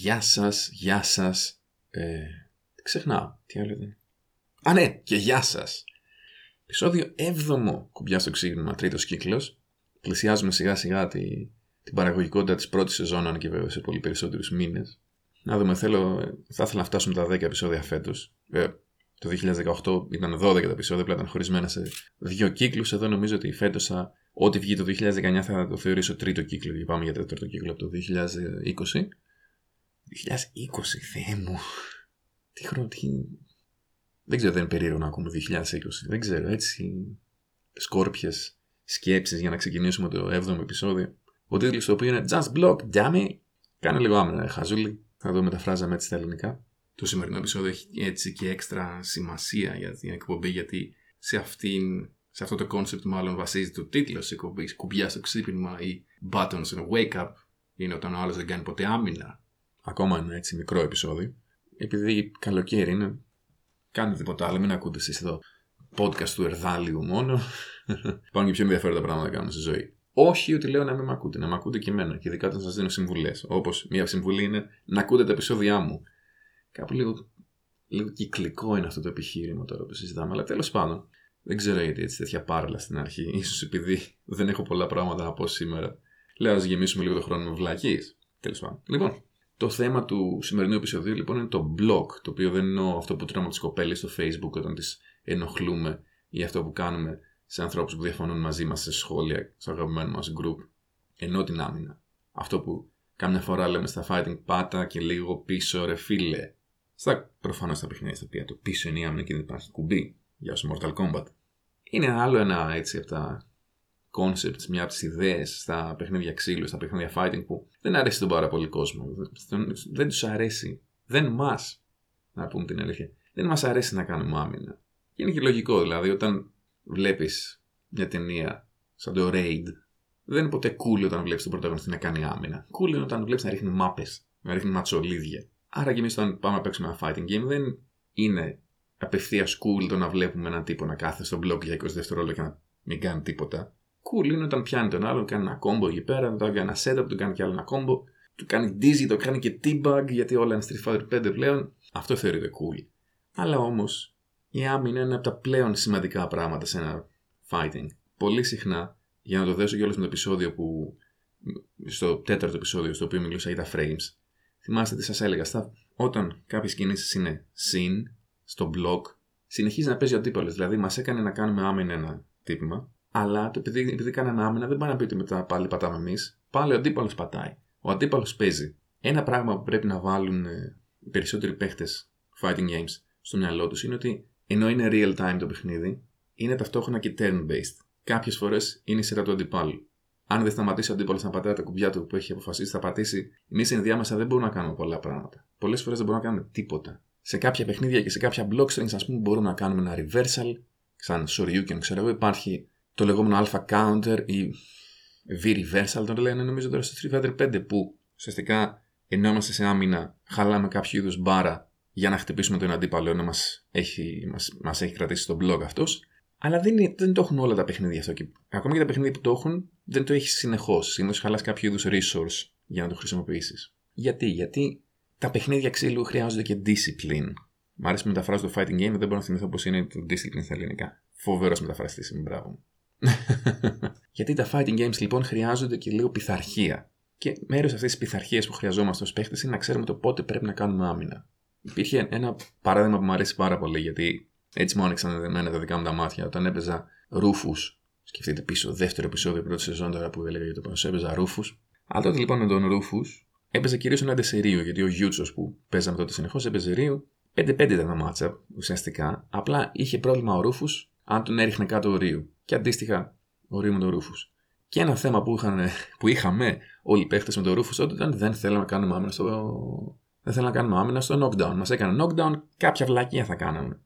Γεια σας, γεια σας. Ε, τι ξεχνάω, τι άλλο ήταν. Α, ναι, και γεια σας. Επισόδιο 7ο κουμπιά στο ξύπνημα, τρίτος κύκλος. Πλησιάζουμε σιγά σιγά τη, την παραγωγικότητα της πρώτης σεζόν, αν και βέβαια σε πολύ περισσότερους μήνες. Να δούμε, θέλω, θα ήθελα να φτάσουμε τα 10 επεισόδια φέτος. Ε, το 2018 ήταν 12 τα επεισόδια, απλά ήταν χωρισμένα σε δύο κύκλους. Εδώ νομίζω ότι φέτος θα, ό,τι βγει το 2019 θα το θεωρήσω τρίτο κύκλο και πάμε για τέταρτο κύκλο από το 2020. 2020, Θεέ μου. Τι χρόνο, τι... Δεν ξέρω, δεν είναι περίεργο να ακούμε 2020. Δεν ξέρω, έτσι. Σκόρπιες σκέψεις για να ξεκινήσουμε το 7ο επεισόδιο. Ο τίτλος του οποίου είναι Just Block, Jammy. Κάνε λίγο άμενα, χαζούλη. Θα το μεταφράζαμε έτσι στα ελληνικά. Το σημερινό επεισόδιο έχει έτσι και έξτρα σημασία για την εκπομπή γιατί σε, αυτήν, σε αυτό το concept μάλλον βασίζεται ο τίτλος της εκπομπής κουμπιά στο ξύπνημα ή buttons in a wake up είναι όταν ο άλλος δεν κάνει ποτέ άμυνα ακόμα ένα έτσι μικρό επεισόδιο. Επειδή καλοκαίρι είναι, κάντε τίποτα άλλο, μην ακούτε εσείς εδώ podcast του Ερδάλιου μόνο. Υπάρχουν και πιο ενδιαφέροντα πράγματα να κάνουμε στη ζωή. Όχι ότι λέω να μην με ακούτε, να με ακούτε και εμένα και ειδικά όταν σας δίνω συμβουλές. Όπως μία συμβουλή είναι να ακούτε τα επεισόδια μου. Κάπου λίγο, λίγο κυκλικό είναι αυτό το επιχείρημα τώρα που συζητάμε, αλλά τέλος πάντων. Δεν ξέρω γιατί έτσι τέτοια πάρλα στην αρχή. σω επειδή δεν έχω πολλά πράγματα να πω σήμερα. Λέω ας γεμίσουμε λίγο το χρόνο με βλακίες. Τέλος πάντων. Λοιπόν, το θέμα του σημερινού επεισοδίου λοιπόν είναι το blog, το οποίο δεν εννοώ αυτό που τρώμε τις κοπέλες στο facebook όταν τις ενοχλούμε ή αυτό που κάνουμε σε ανθρώπους που διαφωνούν μαζί μας σε σχόλια, στο αγαπημένο μας group, ενώ την άμυνα. Αυτό που κάμια φορά λέμε στα fighting πάτα και λίγο πίσω ρε φίλε. Στα προφανώς τα παιχνίδια στα οποία το πίσω είναι η άμυνα και δεν υπάρχει κουμπί για στο Mortal Kombat. Είναι άλλο ένα έτσι από τα concepts, μια από τις ιδέες στα παιχνίδια ξύλου, στα παιχνίδια fighting που δεν αρέσει τον πάρα πολύ κόσμο. Δεν τους αρέσει. Δεν μας, να πούμε την αλήθεια, δεν μας αρέσει να κάνουμε άμυνα. Και είναι και λογικό, δηλαδή, όταν βλέπεις μια ταινία σαν το Raid, δεν είναι ποτέ cool όταν βλέπεις τον πρωταγωνιστή να κάνει άμυνα. Cool είναι όταν βλέπεις να ρίχνει μάπες, να ρίχνει ματσολίδια. Άρα και εμείς όταν πάμε να παίξουμε ένα fighting game δεν είναι απευθείας cool το να βλέπουμε έναν τύπο να κάθεται στο blog για 20 δευτερόλεπτα και να μην κάνει τίποτα cool είναι όταν πιάνει τον άλλον, κάνει ένα κόμπο εκεί πέρα, μετά κάνει ένα setup, του κάνει και άλλο ένα κόμπο, του κάνει dizzy, το κάνει και t-bug, γιατί όλα είναι Street Fighter 5 πλέον. Αυτό θεωρείται cool. Αλλά όμως η άμυνα είναι ένα από τα πλέον σημαντικά πράγματα σε ένα fighting. Πολύ συχνά, για να το δέσω κιόλας με το επεισόδιο που. στο τέταρτο επεισόδιο, στο οποίο μιλούσα για τα frames, θυμάστε τι σας έλεγα. Στα, όταν κάποιες κινήσεις είναι sin, στο block, συνεχίζει να παίζει ο αντίπαλος. Δηλαδή, μας έκανε να κάνουμε άμυνα ένα τύπημα, αλλά το επειδή, επειδή κάναμε άμυνα, δεν πάει να πει ότι μετά πάλι πατάμε εμείς. Πάλι ο αντίπαλος πατάει. Ο αντίπαλος παίζει. Ένα πράγμα που πρέπει να βάλουν ε, οι περισσότεροι παίχτες fighting games στο μυαλό τους είναι ότι ενώ είναι real time το παιχνίδι, είναι ταυτόχρονα και turn-based. Κάποιες φορές είναι η σειρά του αντιπάλου. Αν δεν σταματήσει ο αντίπαλος να πατάει τα κουμπιά του που έχει αποφασίσει θα πατήσει, εμείς ενδιάμεσα δεν μπορούμε να κάνουμε πολλά πράγματα. Πολλές φορές δεν μπορούμε να κάνουμε τίποτα. Σε κάποια παιχνίδια και σε κάποια block strings, ας πούμε, μπορούμε να κάνουμε ένα reversal, σαν Shoryuken, ξέρω εγώ, υπάρχει το λεγόμενο alpha counter ή v-reversal τον λένε νομίζω τώρα στο Street Fighter 5 που ουσιαστικά ενώ είμαστε σε άμυνα χαλάμε κάποιο είδους μπάρα για να χτυπήσουμε τον αντίπαλο ενώ μας έχει, μας, μας έχει κρατήσει τον blog αυτός αλλά δεν, είναι, δεν το έχουν όλα τα παιχνίδια αυτό. Και ακόμα και τα παιχνίδια που το έχουν, δεν το έχεις συνεχώς. Συνήθως χαλάς κάποιο είδους resource για να το χρησιμοποιήσεις. Γιατί, γιατί τα παιχνίδια ξύλου χρειάζονται και discipline. Μ' αρέσει να μεταφράζω το fighting game, δεν μπορώ να θυμηθώ πώς είναι το discipline στα ελληνικά. Φοβερός μεταφραστής είμαι, μπράβο. Γιατί τα fighting games λοιπόν χρειάζονται και λίγο πειθαρχία. Και μέρος αυτής της πειθαρχίας που χρειαζόμαστε ως παίχτες είναι να ξέρουμε το πότε πρέπει να κάνουμε άμυνα. Υπήρχε ένα παράδειγμα που μου αρέσει πάρα πολύ γιατί έτσι μου άνοιξαν εμένα τα δικά μου τα μάτια όταν έπαιζα ρούφου. Σκεφτείτε πίσω, δεύτερο επεισόδιο πρώτης σεζόν τώρα που έλεγα για το πώς έπαιζα ρούφου. Αλλά τότε λοιπόν με τον ρούφου έπαιζα κυρίως ένα τεσσερίο γιατί ο Γιούτσος που παίζαμε τότε συνεχώς έπαιζε ρίου. 5-5 ήταν τα μάτσα ουσιαστικά. Απλά είχε πρόβλημα ο ρούφου αν τον έριχνε κάτω ο Ρίου. Και αντίστοιχα ο Ρίου με τον Ρούφους. Και ένα θέμα που, είχαν, που είχαμε όλοι οι παίχτες με τον Ρούφους τότε ήταν δεν θέλαμε να κάνουμε άμυνα στο. Δεν θέλαμε να κάνουμε άμυνα στο knockdown. Μας έκανε knockdown, κάποια βλακία θα κάναμε.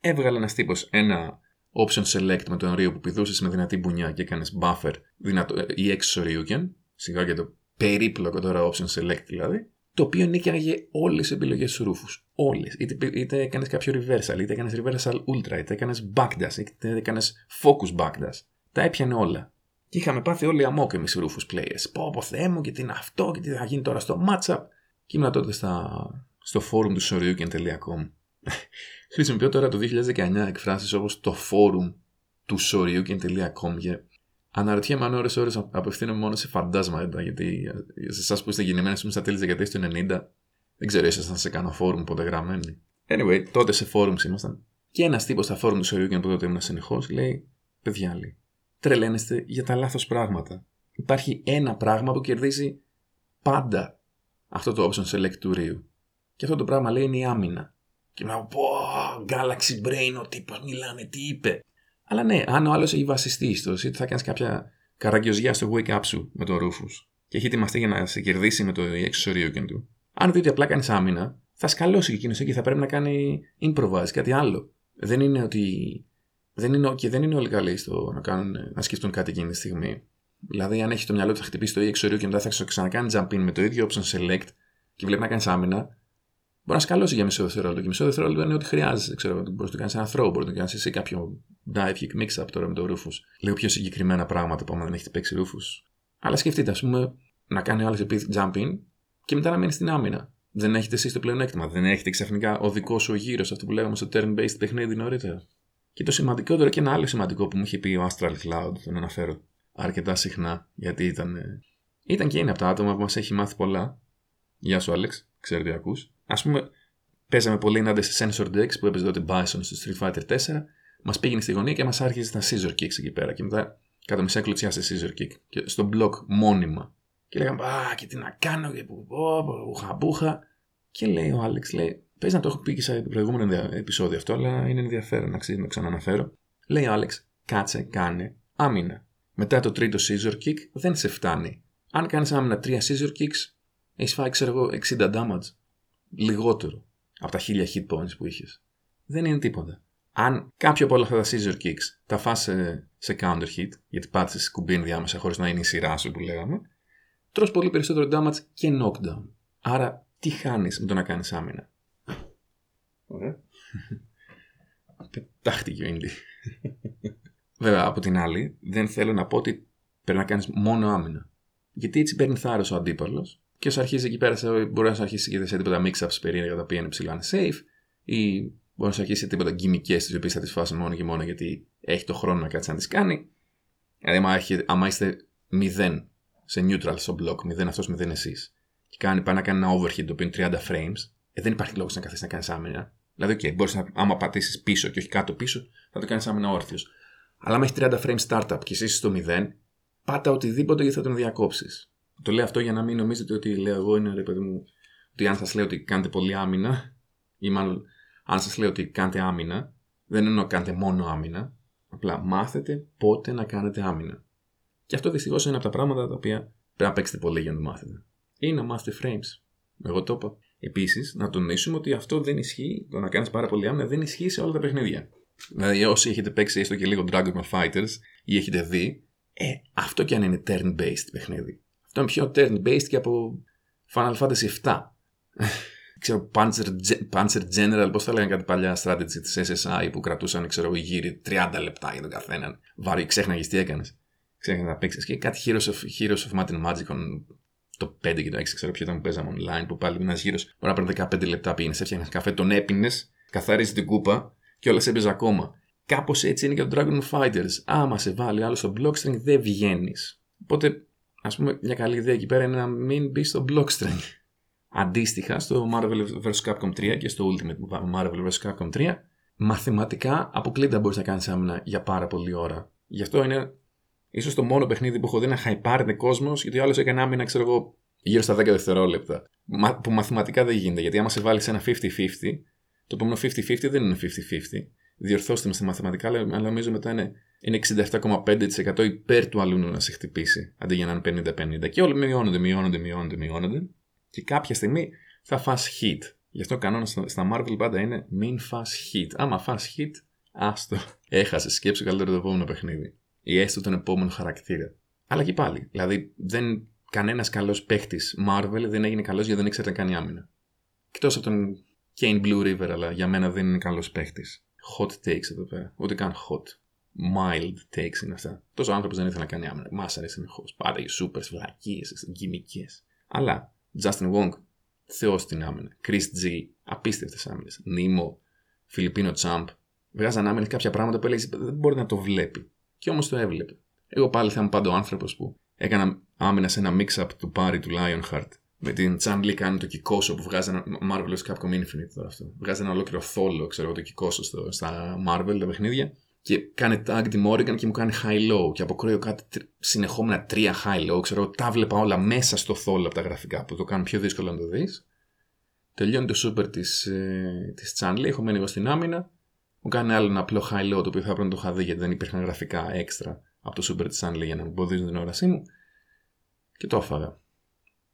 Έβγαλε ένας τύπος ένα option select με τον Ρίο που πηδούσες με δυνατή μπουνιά και έκανες buffer δυνατό, ή έξω Ryuken. Σιγά για το περίπλοκο τώρα option select δηλαδή το οποίο νίκιαγε όλες τις επιλογές του ρούφους. Όλες. Είτε, είτε έκανες κάποιο reversal, είτε έκανες reversal ultra, είτε έκανες backdash, είτε έκανες focus backdash. Τα έπιανε όλα. Και είχαμε πάθει όλοι αμόκ εμεί ρούφους players. Πω, πω, θεέ μου, και τι είναι αυτό, και τι θα γίνει τώρα στο matchup. Και ήμουν τότε στα, στο forum του Soryuken.com. Χρησιμοποιώ τώρα το 2019 εκφράσεις όπως το forum του Soryuken.com και αναρωτιέμαι αν ώρες ώρες απευθύνομαι μόνο σε φαντάσματα γιατί σε εσάς που είστε γεννημένοι στα τέλη δεκαετίας του 90 δεν ξέρω ήσασταν σε κανένα forum ποτέ γραμμένοι. Anyway, τότε σε forums ήμασταν. Και ένας τύπος στα forum του Soryuken που τότε ήμουν συνεχώς λέει: Παιδιά, λέει, τρελαίνεστε για τα λάθος πράγματα. Υπάρχει ένα πράγμα που κερδίζει πάντα αυτό το option select του Ρίου. Και αυτό το πράγμα λέει είναι η άμυνα. Και να πω, Galaxy Brain, ο τύπος μιλάνε, τι είπε. Αλλά ναι, αν ο άλλος έχει βασιστεί στο ότι θα κάνεις κάποια καραγκιοζιά στο wake up σου με το Rufus και έχει ετοιμαστεί για να σε κερδίσει με το έξω Soryuken του. Αν δει ότι απλά κάνεις άμυνα, θα σκαλώσει εκείνος εκεί, θα πρέπει να κάνει improvise, κάτι άλλο. Δεν είναι ότι. Δεν είναι, και δεν είναι όλοι καλοί στο να, κάνουν, να σκεφτούν κάτι εκείνη τη στιγμή. Δηλαδή, αν έχει το μυαλό του, θα χτυπήσει το εξωτερικό και μετά θα ξανακάνει jump in με το ίδιο option select και βλέπει να κάνεις άμυνα, μπορεί να σκαλώσει για μισό δευτερόλεπτο. Και μισό δευτερόλεπτο είναι ό,τι χρειάζεται. Ξέρω, μπορείς να το κάνεις ένα throw, μπορείς να το κάνεις εσύ κάποιο dive kick mix up τώρα με το Rufus. Λέω πιο συγκεκριμένα πράγματα που άμα δεν έχετε παίξει Rufus. Αλλά σκεφτείτε, ας πούμε, να κάνει άλλος επίση jump in και μετά να μείνει στην άμυνα. Δεν έχετε εσείς το πλεονέκτημα. Δεν έχετε ξαφνικά ο δικός σου γύρος, αυτό που λέγαμε στο turn-based παιχνίδι νωρίτερα. Και το σημαντικότερο και ένα άλλο σημαντικό που μου είχε πει ο Astral Cloud, τον αναφέρω αρκετά συχνά, γιατί ήταν. Ε, ήταν και είναι από τα άτομα που μας έχει μάθει πολλά. Γεια σου, Άλεξ, ξέρω τι ακούς. Α πούμε, παίζαμε πολύ ενάντια σε Sensor Decks που έπαιζε τότε Bison στο Street Fighter 4. Μας πήγαινε στη γωνία και μας άρχιζε τα scissor kicks εκεί πέρα. Και μετά κατά μισά κλωτσιά σε scissor kick. Και στο block μόνιμα. Και λέγαμε, Α, και τι να κάνω, και που μπουχα Και λέει ο Άλεξ, λέει, Πες να το έχω πει και σε προηγούμενο επεισόδιο αυτό, αλλά είναι ενδιαφέρον να αξίζει να το ξαναναφέρω. Λέει ο Άλεξ, κάτσε, κάνε άμυνα. Μετά το τρίτο scissor kick δεν σε φτάνει. Αν κάνεις άμυνα τρία scissor kicks, έχεις φάει, ξέρω εγώ, 60 damage. Λιγότερο από τα 1000 hit points που είχες. Δεν είναι τίποτα. Αν κάποιο από όλα αυτά τα scissor kicks τα φας σε, σε counter hit, γιατί πάτησες κουμπί διάμεσα χωρίς να είναι η σειρά σου που λέγαμε, τρως πολύ περισσότερο damage και knockdown. Άρα τι χάνεις με το να κάνεις άμυνα; Ωραία. Πετάχτηκε ο Ιντι. Βέβαια, από την άλλη, δεν θέλω να πω ότι πρέπει να κάνεις μόνο άμυνα. Γιατί έτσι παίρνει θάρρος ο αντίπαλος και όσο αρχίζει εκεί πέρα, μπορεί να σου αρχίσει και σε τίποτα mix-ups περίεργα τα οποία είναι ψηλά είναι safe, ή μπορεί να σου αρχίσει τίποτα γκυμικέ τις οποίες θα τις φάσει μόνο και μόνο γιατί έχει το χρόνο να κάτσει να τις κάνει. Δηλαδή, άμα είστε 0 σε neutral στο block, 0 αυτός, 0 εσείς, και κάνει, πάει να κάνει ένα overhead το οποίο είναι 30 frames, ε, δεν υπάρχει λόγος να καθίσεις να κάνεις άμυνα. Δηλαδή, OK, μπορείς να, άμα πατήσεις πίσω και όχι κάτω πίσω, θα το κάνεις άμυνα όρθιος. Αλλά άμα έχει 30 frames startup και εσύ στο 0, πάτα οτιδήποτε γιατί θα τον διακόψεις. Το λέω αυτό για να μην νομίζετε ότι λέω εγώ είναι ρε παιδί μου, ότι αν σας λέω ότι κάνετε πολύ άμυνα, ή μάλλον αν σας λέω ότι κάνετε άμυνα, δεν εννοώ κάνετε μόνο άμυνα, απλά μάθετε πότε να κάνετε άμυνα. Και αυτό δυστυχώς είναι από τα πράγματα τα οποία πρέπει να παίξετε πολύ για να το μάθετε. Ή να μάθετε frames. Εγώ το είπα. Επίσης, να τονίσουμε ότι αυτό δεν ισχύει, το να κάνεις πάρα πολύ άμυνα δεν ισχύει σε όλα τα παιχνίδια. Δηλαδή, όσοι έχετε παίξει έστω και λίγο Dragon Ball Fighters ή έχετε δει, ε, αυτό κι αν είναι turn-based παιχνίδι. Αυτό είναι πιο turn-based και από Final Fantasy VII. ξέρω, Panzer, Panzer General, πώς θα λέγανε κάτι παλιά strategy της SSI που κρατούσαν, ξέρω, γύρι 30 λεπτά για τον καθέναν. Βάρη, ξέχναγες τι έκανες. Ξέχναγες να παίξεις. Και κάτι Heroes of, Heroes of Might and Magic το 5 και το 6, ξέρω ποιο ήταν που παίζαμε online, που πάλι ένας γύρος μπορεί να παίρνει 15 λεπτά πήγαινε, έφτιαχνες καφέ, τον έπινες, καθαρίζεις την κούπα και όλα σε έπαιζες ακόμα. Κάπως έτσι είναι και το Dragon Fighters. Άμα σε βάλει άλλο στο blockstring, δεν βγαίνεις. Οπότε, ας πούμε, μια καλή ιδέα εκεί πέρα είναι να μην μπει στο blockstring. Αντίστοιχα, στο Marvel vs. Capcom 3 και στο Ultimate Marvel vs. Capcom 3, μαθηματικά αποκλείται μπορείς να κάνεις άμυνα για πάρα πολλή ώρα. Γι' αυτό είναι ίσως το μόνο παιχνίδι που έχω δει να χαϊπάρεται κόσμος, γιατί ο άλλος έκανε άμυνα, ξέρω εγώ, γύρω στα 10 δευτερόλεπτα. Που μαθηματικά δεν γίνεται, γιατί άμα σε βάλεις ένα 50-50, το επόμενο 50-50 δεν είναι 50-50. Διορθώστε με στα μαθηματικά, αλλά νομίζω μετά είναι, είναι 67,5% υπέρ του αλούνου να σε χτυπήσει, αντί για να είναι 50-50. Και όλοι μειώνονται, μειώνονται, μειώνονται, μειώνονται. Και κάποια στιγμή θα φας hit. Γι' αυτό ο κανόνας στα Marvel πάντα είναι μην φας hit. Άμα φας hit, άστο. Έχασες, σκέψου καλύτερο το επόμενο παιχνίδι. Ή έστω τον επόμενο χαρακτήρα. Αλλά και πάλι. Δηλαδή, δεν, κανένας καλός παίχτη Marvel δεν έγινε καλός γιατί δεν ήξερε να κάνει άμυνα. Εκτός από τον Kane Blue River, αλλά για μένα δεν είναι καλός παίχτη. Hot takes εδώ πέρα. Ούτε καν hot. Mild takes είναι αυτά. Τόσο άνθρωπος δεν ήθελε να κάνει άμυνα. Μας αρέσει συνεχώ. Πάντα οι super βλακίες, γκυμικές. Αλλά Justin Wong Θεός στην άμυνα. Chris G, απίστευτες άμυνες. Νίμο, Φιλιππίνο Τσάμπ. Βγάζαν άμυνε κάποια πράγματα που έλεγες δεν μπορεί να το βλέπει. Και όμως το έβλεπε. Εγώ πάλι θα είμαι πάντα ο άνθρωπος που έκανα άμυνα σε ένα mix-up του Πάρη του Lionheart. Με την Chan Lee κάνει το κικόσο που βγάζει ένα. Marvelous Capcom Infinite τώρα αυτό. Βγάζει ένα ολόκληρο θόλο, ξέρω εγώ, το κικόσο στο, στα Marvel τα παιχνίδια. Και κάνει tag τη Morrigan και μου κάνει high-low. Και αποκρούω κάτι συνεχόμενα τρία high-low. Ξέρω τα βλέπα όλα μέσα στο θόλο από τα γραφικά που το κάνουν πιο δύσκολο να το δεις. Τελειώνει το super της ε, της Chan Lee. Έχω μένει εγώ στην άμυνα. Μου κάνει άλλο ένα απλό high-low το οποίο θα πρέπει να το είχα δει γιατί δεν υπήρχαν γραφικά έξτρα από το super της Chan Lee για να εμποδίζουν την όρασή μου. Και το έφαγα.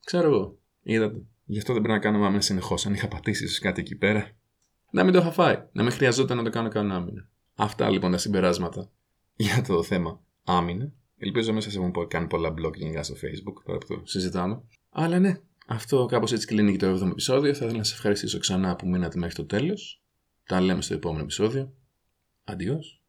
Ξέρω εγώ. Είδατε. Γι' αυτό δεν πρέπει να κάνω άμυνα συνεχώς. Αν είχα πατήσει σε κάτι εκεί πέρα. Να μην το είχα φάει. Να μην χρειαζόταν να το κάνω καν άμυνα. Αυτά λοιπόν τα συμπεράσματα για το θέμα άμυνα. Ελπίζω μέσα σε έχουν κάνει πολλά blog γενικά στο facebook τώρα που το συζητάμε. Αλλά ναι, αυτό κάπως έτσι κλείνει και το 7ο επεισόδιο. Θα ήθελα να σας ευχαριστήσω ξανά που μείνατε μέχρι το τέλος. Τα λέμε στο επόμενο επεισόδιο. Αντιός.